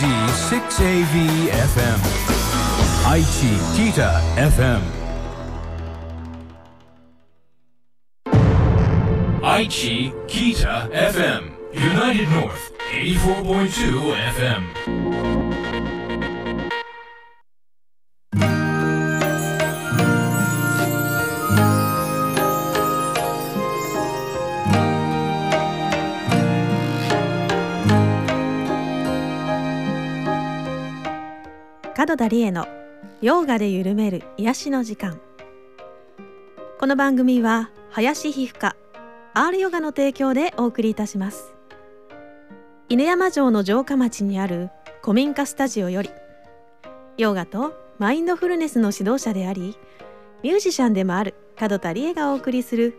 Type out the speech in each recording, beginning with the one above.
KBOZ6AV FM Aichi Kita FM Aichi Kita FM United North 84.2 FM 角田理恵のヨーガで緩める癒しの時間。この番組は林皮膚科 R ヨガの提供でお送りいたします。犬山城の城下町にある古民家スタジオよりヨガとマインドフルネスの指導者でありミュージシャンでもある角田理恵がお送りする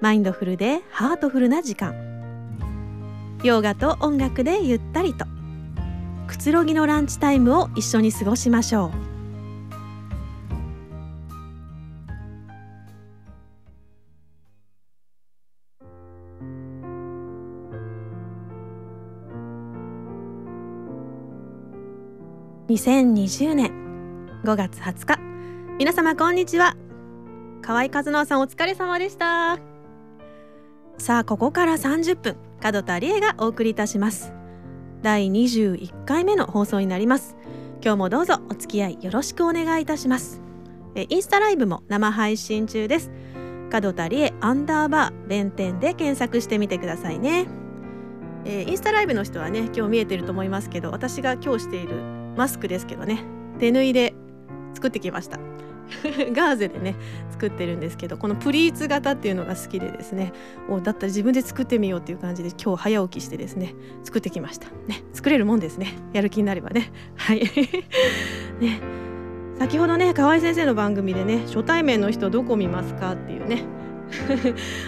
マインドフルでハートフルな時間。ヨーガと音楽でゆったりと。くつろぎのランチタイムを一緒に過ごしましょう。2020年5月20日皆様こんにちは。河合和直さんお疲れ様でした。さあここから30分角田理恵がお送りいたします。第21回目の放送になります。今日もどうぞお付き合いよろしくお願いいたします。えインスタライブも生配信中です。角田理恵アンダーバー弁天で検索してみてくださいね。えーインスタライブの人はね今日見えてると思いますけど私が今日しているマスクですけどね。手縫いで作ってきました。ガーゼでね作ってるんですけどこのプリーツ型っていうのが好きでですねおだったら自分で作ってみようっていう感じで今日早起きしてですね作ってきました。ね作れるもんですね。やる気になればね。はい。ね。先ほどね河合先生の番組でね初対面の人どこ見ますかっていうね。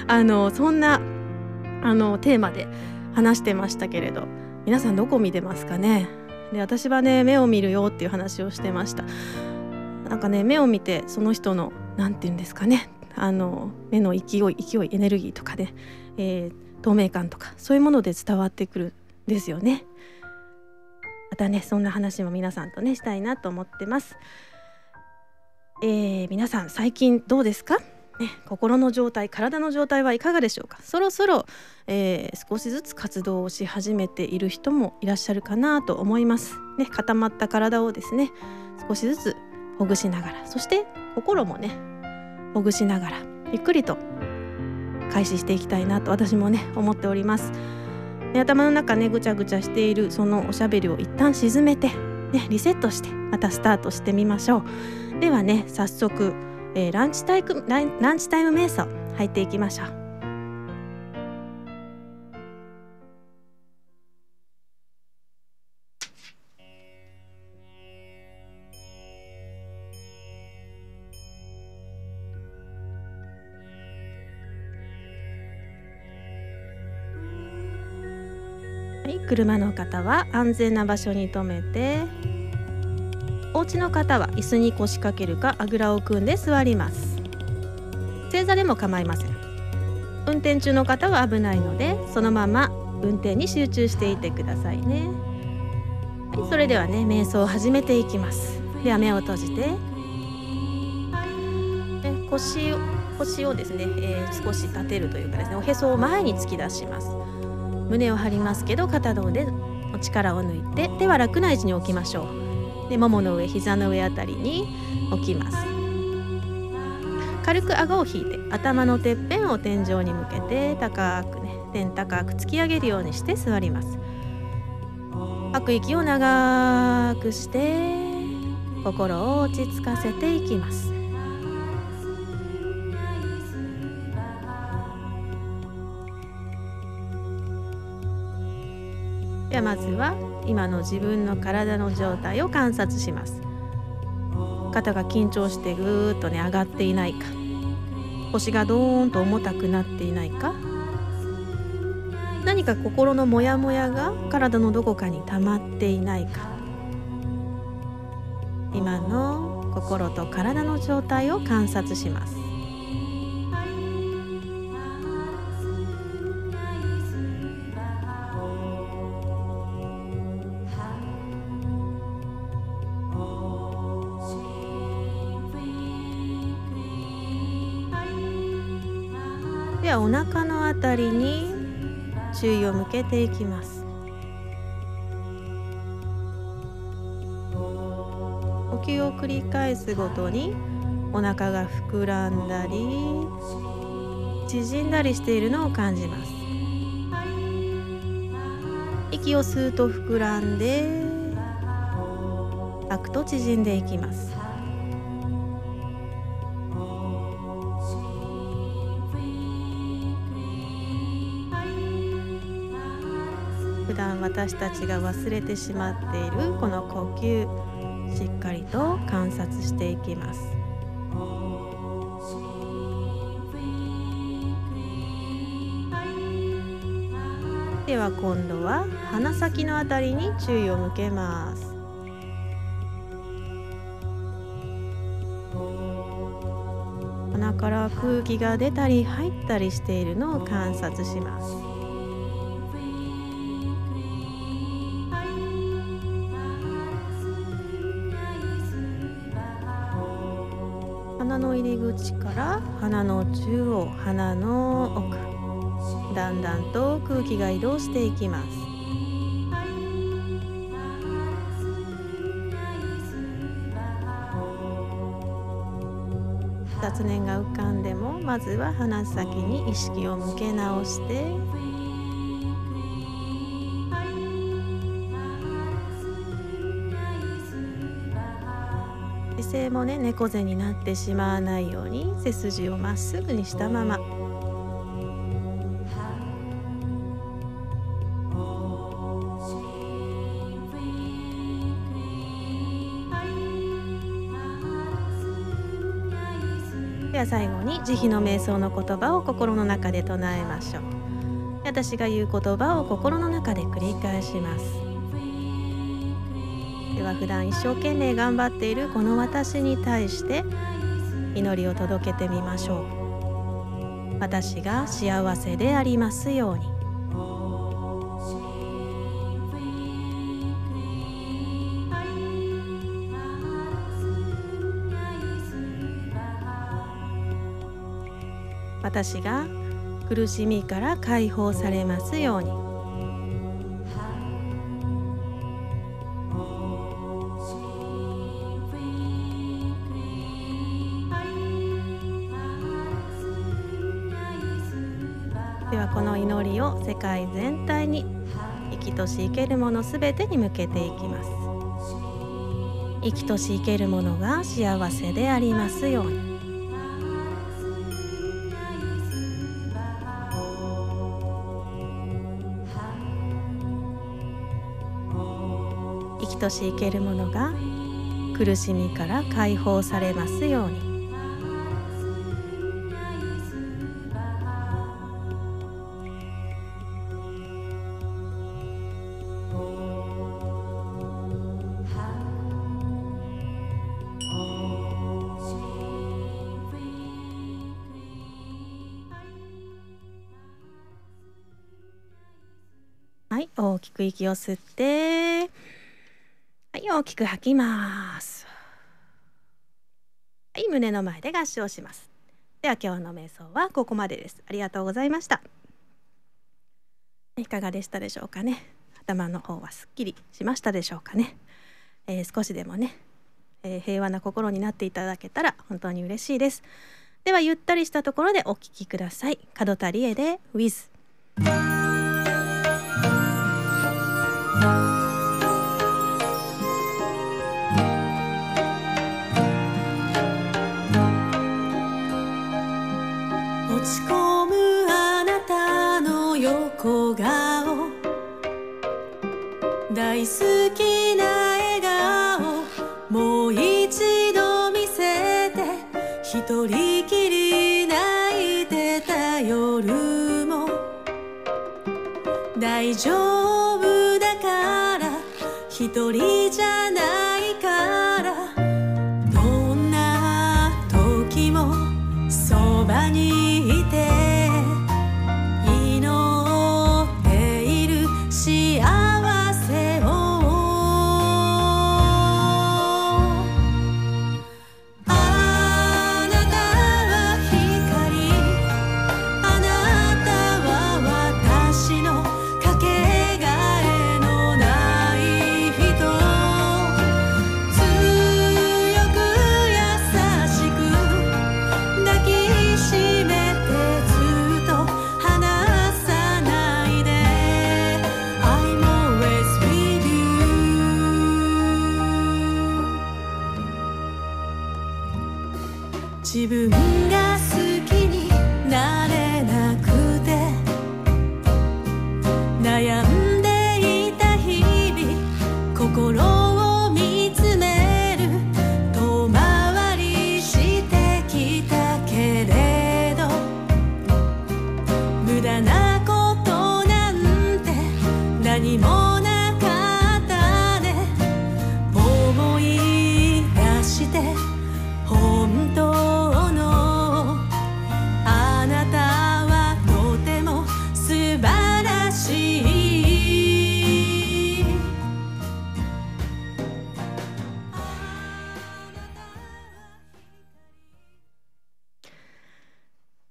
あのそんなあのテーマで話してましたけれど皆さんどこ見てますかね。で私はね目を見るよっていう話をしてました。なんかね目を見てその人の何て言うんですかねあの目の勢い勢いエネルギーとかね、えー透明感とかそういうもので伝わってくるんですよね。またねそんな話も皆さんとねしたいなと思ってます。えー皆さん最近どうですか？ね、心の状態体の状態はいかがでしょうか？そろそろ、えー少しずつ活動をし始めている人もいらっしゃるかなと思います、ね、固まった体をですね少しずつほぐしながらそして心もねほぐしながらゆっくりと開始していきたいなと私もね思っております、ね頭の中ねぐちゃぐちゃしているそのおしゃべりを一旦沈めて、ね、リセットしてまたスタートしてみましょう。ではね早速、えーランチタイムランランチタイム瞑想入っていきましょう。はい、車の方は安全な場所に停めてお家の方は椅子に腰掛けるかあぐらを組んで座ります。正座でも構いません。運転中の方は危ないのでそのまま運転に集中していてくださいね、はい、それではね瞑想を始めていきます。では目を閉じて。腰を腰をですね、えー少し立てるというかですねおへそを前に突き出します。胸を張りますけど片胴でお力を抜いて手は楽な位置に置きましょう。でももの上膝の上あたりに置きます。軽く顎を引いて頭のてっぺんを天井に向けて高くね天高く突き上げるようにして座ります。吐く息を長くして心を落ち着かせていきます。ではまずは今の自分の体の状態を観察します。肩が緊張してぐーっとね上がっていないか。腰がドーンと重たくなっていないか。何か心のモヤモヤが体のどこかに溜まっていないか。今の心と体の状態を観察します。ではお腹のあたりに注意を向けていきます。呼吸を繰り返すごとにお腹が膨らんだり縮んだりしているのを感じます。息を吸うと膨らんで吐くと縮んでいきます。私たちが忘れてしまっているこの呼吸しっかりと観察していきます。では今度は鼻先のあたりに注意を向けます。鼻から空気が出たり入ったりしているのを観察します。から鼻の中央鼻の奥だんだんと空気が移動していきます。雑念が浮かんでもまずは鼻先に意識を向け直して姿勢もね猫背になってしまわないように背筋をまっすぐにしたまま。では最後に慈悲の瞑想の言葉を心の中で唱えましょう。私が言う言葉を心の中で繰り返します。では普段一生懸命頑張っているこの私に対して祈りを届けてみましょう。私が幸せでありますように。私が苦しみから解放されますように。界全体に生きとし生けるものすべてに向けていきます。生きとし生けるものが幸せでありますように。生きとし生けるものが苦しみから解放されますように。大きく息を吸ってはい大きく吐きます。はい胸の前で合掌します。では今日の瞑想はここまでです。ありがとうございました。いかがでしたでしょうかね。頭の方はすっきりしましたでしょうかね、えー少しでもね、えー平和な心になっていただけたら本当に嬉しいです。ではゆったりしたところでお聞きください。門田理恵で With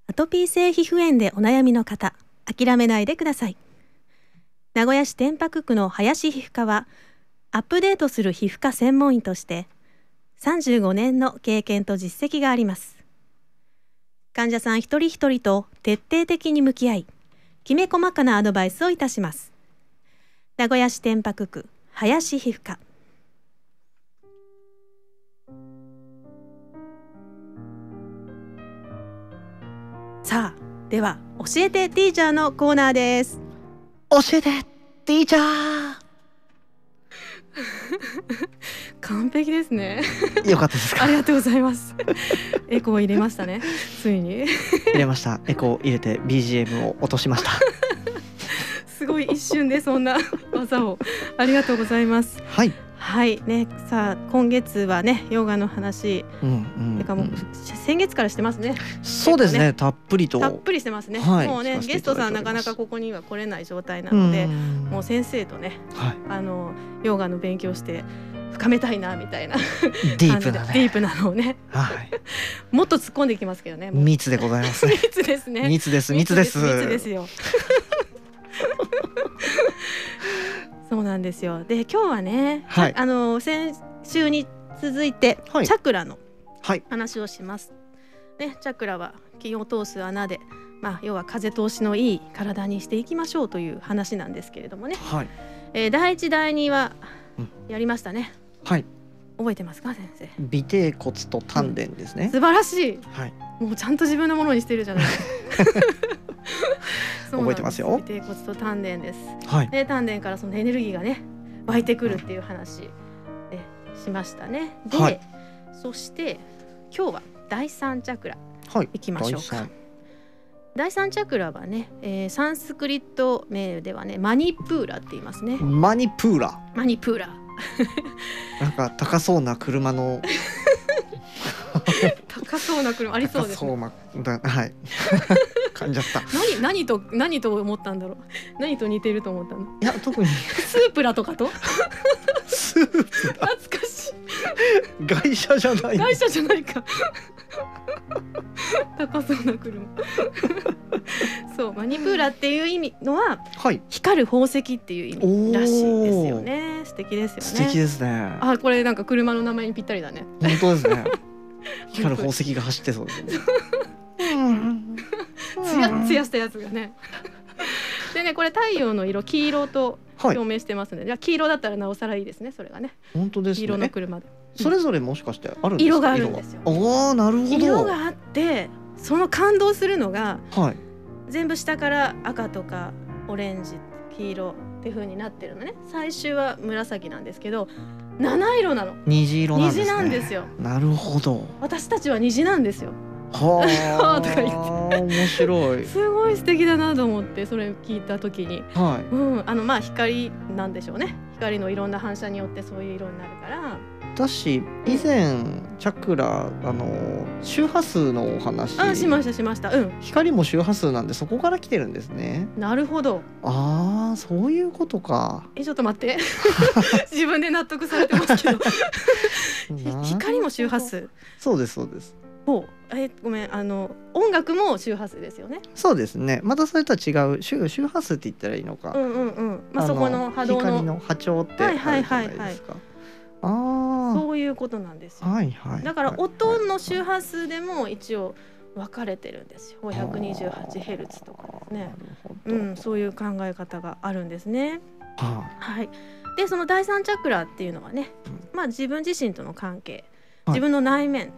アトピー性皮膚炎でお悩みの方諦めないでください。名古屋市天白区の林皮膚科はアップデートする皮膚科専門医として35年の経験と実績があります。患者さん一人一人と徹底的に向き合いきめ細かなアドバイスをいたします。名古屋市天白区林皮膚科。さあでは教えてティーチャーのコーナーです。教えてティーチャー。完璧ですね。よかったですか？ありがとうございます。エコー入れましたね。ついに。入れました。エコー入れて BGM を落としました。すごい一瞬でそんな技を。ありがとうございます。はいはい。ねさあ今月はねヨガの話。うんうんてかもう、うん先月からしてますね。そうですね。たっぷりと。たっぷりしてますね、はい。もうねゲストさんなかなかここには来れない状態なのでん。もう先生とねはい。あのヨガの勉強して深めたいなみたいな。ディープなね。ディープなのをね。はい。もっと突っ込んでいきますけどね密でございますね。密ですね。密です。密です密ですよなんですよ。で今日はね、はい。あの先週に続いて、はい。チャクラのはい。話をします。ねチャクラは気を通す穴でまあ要は風通しのいい体にしていきましょうという話なんですけれどもね、はい。えー第一第二はうん。やりましたね、はい。覚えてますか先生？尾てい骨と丹田ですね、素晴らしい。はい。もうちゃんと自分のものにしてるじゃないですか 覚えてますよ。尾てい骨と丹田です。はい。で丹田からそのエネルギーがね湧いてくるっていう話えしましたね。で、はい。そして今日は第三チャクラはい。いきましょうか。第三。チャクラはね、えーサンスクリット名ではねマニプーラって言いますね。マニプーラ。マニプーラ。なんか高そうな車の。高そうな車ありそうです、ね。はい噛んじゃったい何何と何と思ったんだろう。何と似てると思ったの？や特にスープラとかと？スープ懐かしい。外車じゃない会社じゃないか。高そうな車。そうマニプーラっていう意味のははい光る宝石っていう意味らしいですよね。素敵ですよね。素敵ですねあ、これなんか車の名前にぴったりだね。本当ですね光る宝石が走ってそうですねつやつやしたやつがね。でね、これ太陽の色黄色とはい表明してますので、じゃあ黄色だったらなおさらいいですね。それがね、本当です黄色のね車で。それぞれもしかしてあるんですか？色があるんですよあなるほど色があって、その感動するのがはい全部下から赤とかオレンジ、黄色っていう風になってるのね。最終は紫なんですけど、七色なの。虹色なんですね虹なんですよ。なるほど私たちは虹なんですよ。はあ。とか言って。面白い。すごい素敵だなと思ってそれ聞いた時に、はい。うん、あのまあ光なんでしょうね。光のいろんな反射によってそういう色になるから。だし以前チャクラあの周波数のお話。あしましたしました。うん。光も周波数なんでそこから来てるんですね。なるほど。ああそういうことか。えちょっと待って。自分で納得されてますけど。光も周波数？そうですそうですほうえごめんあの音楽も周波数ですよね。そうですね。またそれとは違う周周波数って言ったらいいのか、うんうんうん。まああそこの波動の。光の波長ってあるじゃないですか、あそういうことなんですよ。あはいはい。だからはい音の周波数でも一応分かれてるんですよ。528Hz とかですね。うん、そういう考え方があるんですね。ははい。で、その第三チャクラっていうのはね、うまあ自分自身との関係、はい。自分の内面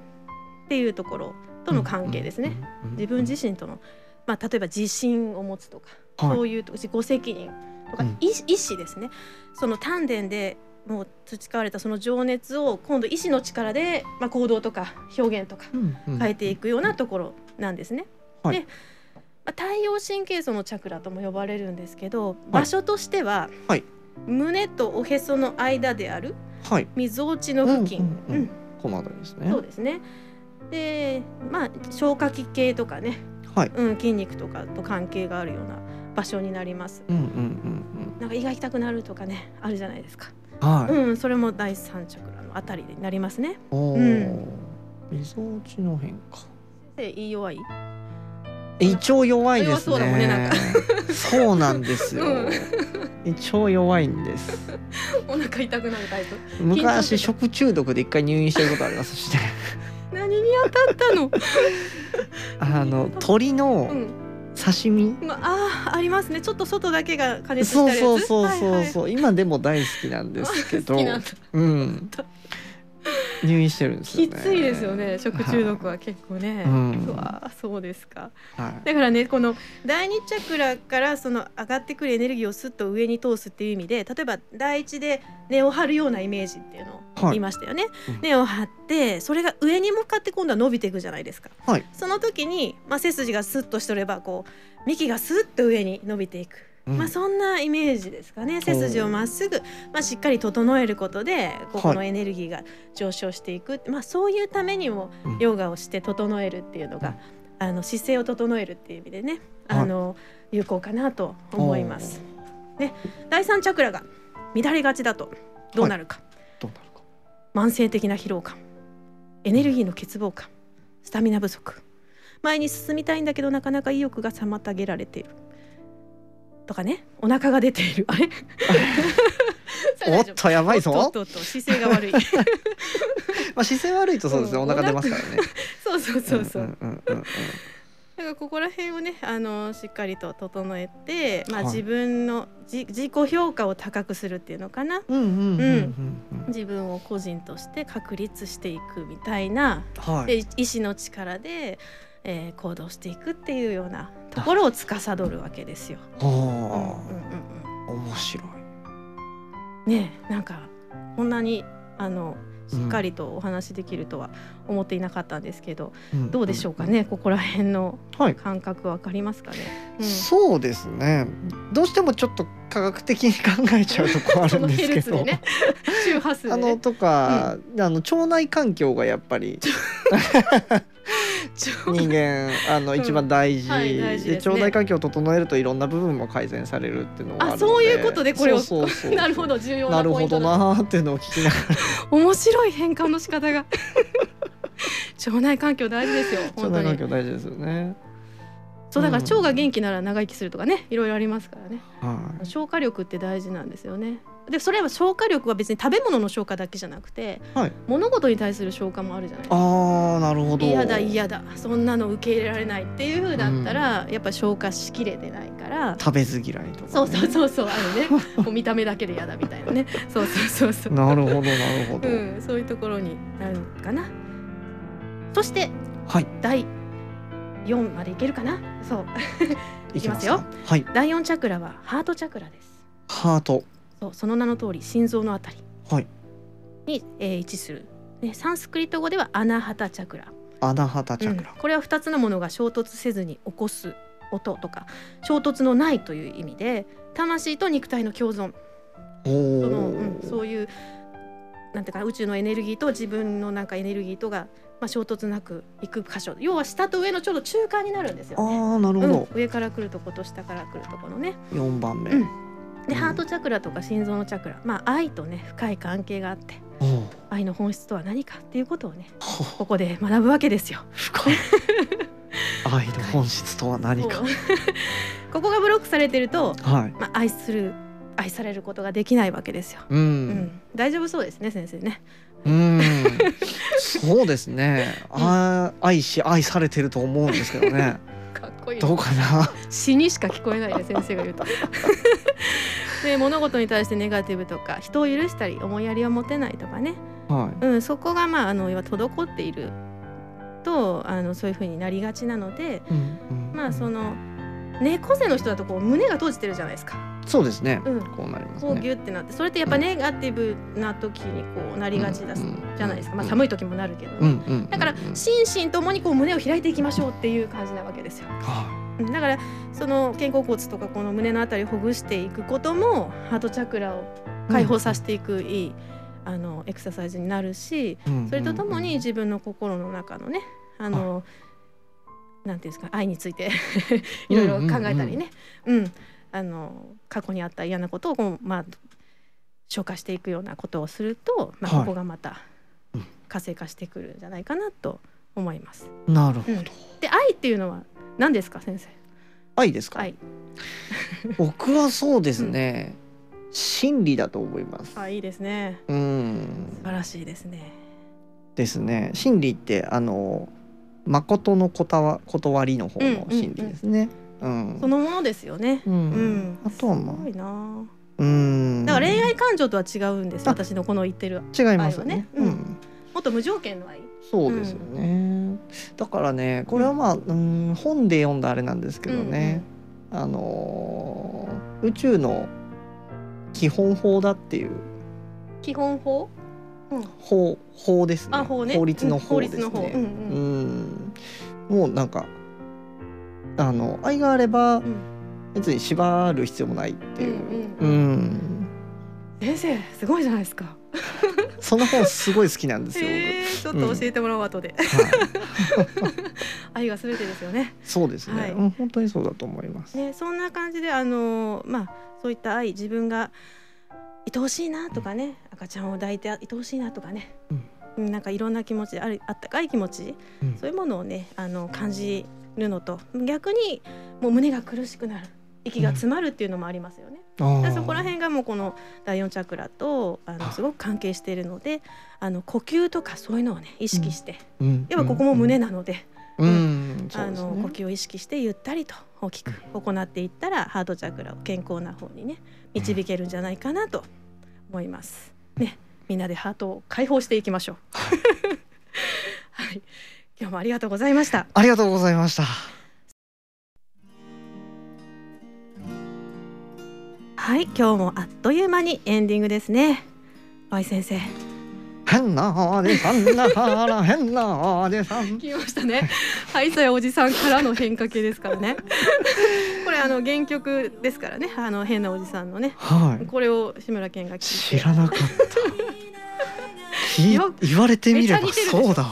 っていうところとの関係ですね。自分自身との、まあ例えば自信を持つとか、はい。そういうと自己責任とか、うん。意意志ですね。その丹田でもう培われたその情熱を今度意志の力で、まあ、行動とか表現とか変えていくようなところなんですね。はい。で、まあ、太陽神経層のチャクラとも呼ばれるんですけど場所としては、はい。胸とおへその間であるはい。みぞおちの付近、この辺りですね。そうですね。でまあ消化器系とかね、はい。うん、筋肉とかと関係があるような場所になります。うんうんうんなんか胃が痛くなるとかねあるじゃないですか。うんはい、うん、それも第三チャクラのあたりになりますね。おお、うん。みぞおちの変化。で胃弱い？胃腸弱いですね。弱そうねなんか。そうなんですよ、うん。胃腸弱いんです。お腹痛くなるタイプ。昔食中毒で一回入院してることありますしね何に当たったの？あの鳥のうん。刺身、まあありますね。ちょっと外だけが加熱そうあるやつ？そうそうそうはいそう、今でも大好きなんですけど好きなんだうん入院してるんですよねはいきついですよね。食中毒は結構ね。うんうわーそうですか。はいだからねこの第二チャクラからその上がってくるエネルギーをスッと上に通すっていう意味で例えば第一で根を張るようなイメージっていうのをはい。ましたよね、うん。根を張ってそれが上に向かって今度は伸びていくじゃないですか、はい。その時に、まあ、背筋がスッとしとればこう幹がスッと上に伸びていく、うん。まあ、そんなイメージですかね。背筋をまっすぐ、まあ、しっかり整えることでここのエネルギーが上昇していく、まあ、そういうためにもうん。ヨガをして整えるっていうのが、あの姿勢を整えるっていう意味でねあの、有効かなと思います。第三チャクラが乱れがちだとどうなるか慢性的な疲労感エネルギーの欠乏感スタミナ不足。前に進みたいんだけどなかなか意欲が妨げられている。とかねお腹が出ている。あれ？おっとやばいぞ。とおっとおっと姿勢が悪い。まあ姿勢悪いとそうですね、うんお腹出ますからね。そうそうそうそう、んうんうんうんだからここら辺をねあのしっかりと整えて、まあ、はい。自分のじ自己評価を高くするっていうのかな？自分を個人として確立していくみたいなはい。で意志の力で、えー行動していくっていうようなところを司るわけですよ。あ。うんうんうんあ面白い。うんねえなんかこんなにあのしっかりとお話しできるとは思っていなかったんですけど、どうでしょうかねここら辺のはい。感覚わかりますかね？うん。そうですね。どうしてもちょっと科学的に考えちゃうとこあるんですけど、でね。周波数でね。あのとか、あの腸内環境がやっぱり 人間あのうん。一番大事,、で腸内環境を整えるといろんな部分も改善されるっていうのがあそういうことでこれを。なるほど重要なるほどなポイントだ。なーっていうのを聞きながら。面白い変換の仕方が。腸内環境大事ですよ腸内環境大事ですよね。そうだからうん。腸が元気なら長生きするとかねいろいろありますからね。はい。消化力って大事なんですよねでそれは消化力は別に食べ物の消化だけじゃなくて、はい物事に対する消化もあるじゃないですかああなるほど。嫌だ嫌だそんなの受け入れられないっていう風だったら、やっぱ消化しきれてないから食べず嫌いとか、ね。そうそうそうそうあるね もう見た目だけで嫌だみたいなねそうそうそうそうなるほどなるほど。うん、そういうところになるのかな。そしてはい第4までいけるかな？そう。いきますよかはい第4チャクラはハートチャクラです。ハートそう、その名の通り心臓のあたりはいに、えー位置する。ね、サンスクリット語ではアナハタチャクラ。アナハタチャクラうん。これは2つのものが衝突せずに起こす音とか衝突のないという意味で魂と肉体の共存おその、お、うん、そういうなんていうかな宇宙のエネルギーと自分のなんかエネルギーとが、まあ、衝突なくいく箇所要は下と上のちょうど中間になるんですよね。ああなるほど。うん、上から来るとこと下から来るとこのね。四、番目。うんでうんハートチャクラとか心臓のチャクラ、まあ、愛とね深い関係があって。愛の本質とは何かっていうことをねほここで学ぶわけですよ。深い。愛の本質とは何か。ここがブロックされてると、はい。まあ、愛する愛されることができないわけですよ。う。うんん、大丈夫そうですね先生ね。うん。そうですね。あー愛し愛されてると思うんですけどね。こいいどうかな？詩にしか聞こえないね先生が言うと。で 物事に対してネガティブとか人を許したり思いやりを持てないとかね、はい。うん、そこがまああの滞っているとあのそういうふうになりがちなのでうんうんまあその猫背の人だとこう胸が閉じてるじゃないですか。そうですね、うん。こうなりますこうギねュってなってそれってやっぱネガティブな時にこうなりがちだしうん。じゃないですか、まあ、うん。寒い時もなるけど。ね、うんうんだからうん。うん心身ともにこう胸を開いていきましょうっていう感じなわけですよ。だからその肩甲骨とかこの胸のあたりをほぐしていくこともハートチャクラを解放させていくいい、あのエクササイズになるしそれとともうんに自分の心の中のねあのなんていうんですか愛について いろいろ考えたりね、うんあの過去にあった嫌なことをこう、まあ、消化していくようなことをすると、まあ、はい。ここがまたうん。活性化してくるんじゃないかなと思います。なるほど、うん。で愛っていうのは何ですか先生？愛ですか、愛。僕はそうですね、真理だと思います。あいいですね。うん。素晴らしいですね。ですね。真理ってあの誠のことわ断りの方の真理ですね。うんそのものですよね。うん。うん。あとはまあ。うん。だから恋愛感情とは違うんです。あ私のこの言ってる違いますよね。うん。うん。もっと無条件の愛。そうですよね、だからねこれはまあ、うん、本で読んだあれなんですけどね、あのー宇宙の基本法だっていう。基本法？うん。法法ですね。あ法律の法ですね、う。ん。もうなんかあの愛があればうん別に縛る必要もないっていう、うんうん先生すごいじゃないですか。その本すごい好きなんですよ、ちょっと教えてもらおう後で。愛がすべてですよね。そうですね、はい。うん本当にそうだと思います、ねそんな感じであのまあそういった愛自分が愛おしいなとかね赤ちゃんを抱いて愛おしいなとかね。うんなんかいろんな気持ちあるあったかい気持ち、うん。そういうものをねあの感じるのと逆にもう胸が苦しくなる息が詰まるっていうのもありますよね。あー。でそこら辺がもうこの第四チャクラとあのすごく関係しているのであの呼吸とかそういうのをね意識して、うん。やっぱここも胸なので、あの呼ね吸を意識してゆったりと大きく行っていったらハートチャクラを健康な方にね導けるんじゃないかなと思います。ね、みんなでハートを解放していきましょう。はい、今日もありがとうございました。ありがとうございましたはい、今日もあっという間にエンディングですね。あい先生、変なおじさんだから変なおじさん聞きましたね。はい、それおじさんからの変化系ですからね。これあの原曲ですからね、あの変なおじさんのね。はいこれを志村けんが。知らなかった言われてみればそうだわ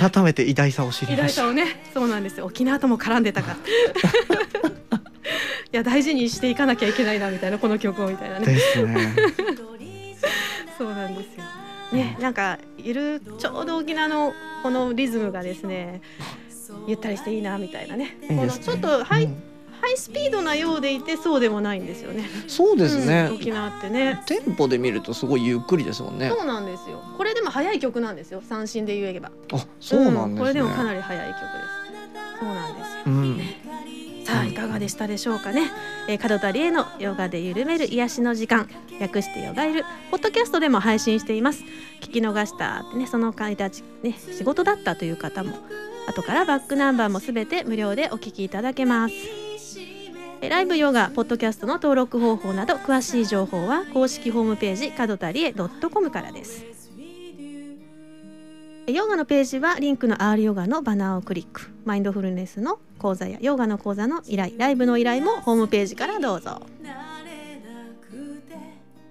改めて偉大さを知り偉大さをね、そうなんですよ。沖縄とも絡んでたか。いや大事にしていかなきゃいけないなみたいなこの曲をみたいなね。ですね そうなんですよ。ね、なんかゆるちょうど沖縄のこのリズムがですね、ゆったりしていいなみたいなね。ねこのちょっとハイ、うんハイスピードなようでいてそうでもないんですよね。そうですね、うん沖縄ってね。テンポで見るとすごいゆっくりですもんねそうなんですよ。これでも早い曲なんですよ。三振で言えば。あそうなんですね、これでもかなり早い曲です。そうなんですよ。うんさあいかがでしたでしょうかね、えー、門田理恵のヨガで緩める癒しの時間略してヨガイルポッドキャストでも配信しています聞き逃したねその間ちね仕事だったという方も後からバックナンバーもすべて無料でお聞きいただけますえーライブヨガポッドキャストの登録方法など詳しい情報は公式ホームページ門田理恵 .com からです。ヨガのページはリンクの R ヨガのバナーをクリック。マインドフルネスの講座やヨガの講座の依頼。ライブの依頼もホームページからどうぞ。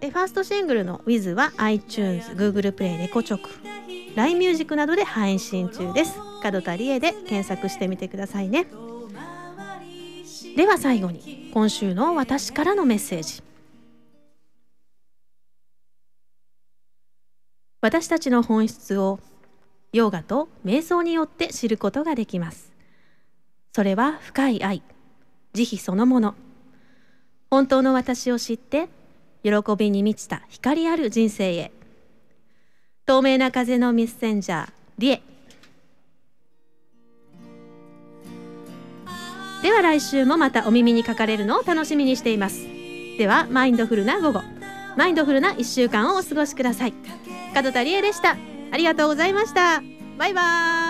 えファーストシングルの Wiz は iTunes、Google プレイ、レコチョク LINE ミュージックなどで配信中です。門田理恵で検索してみてくださいね。では最後に今週の私からのメッセージ。私たちの本質をヨーガと瞑想によって知ることができます。それは深い愛。慈悲そのもの。本当の私を知って喜びに満ちた光ある人生へ。透明な風のメッセンジャーリエ。では来週もまたお耳にかかれるのを楽しみにしています。ではマインドフルな午後。マインドフルな1週間をお過ごしください。門田理恵でした。ありがとうございました。バイバーイ。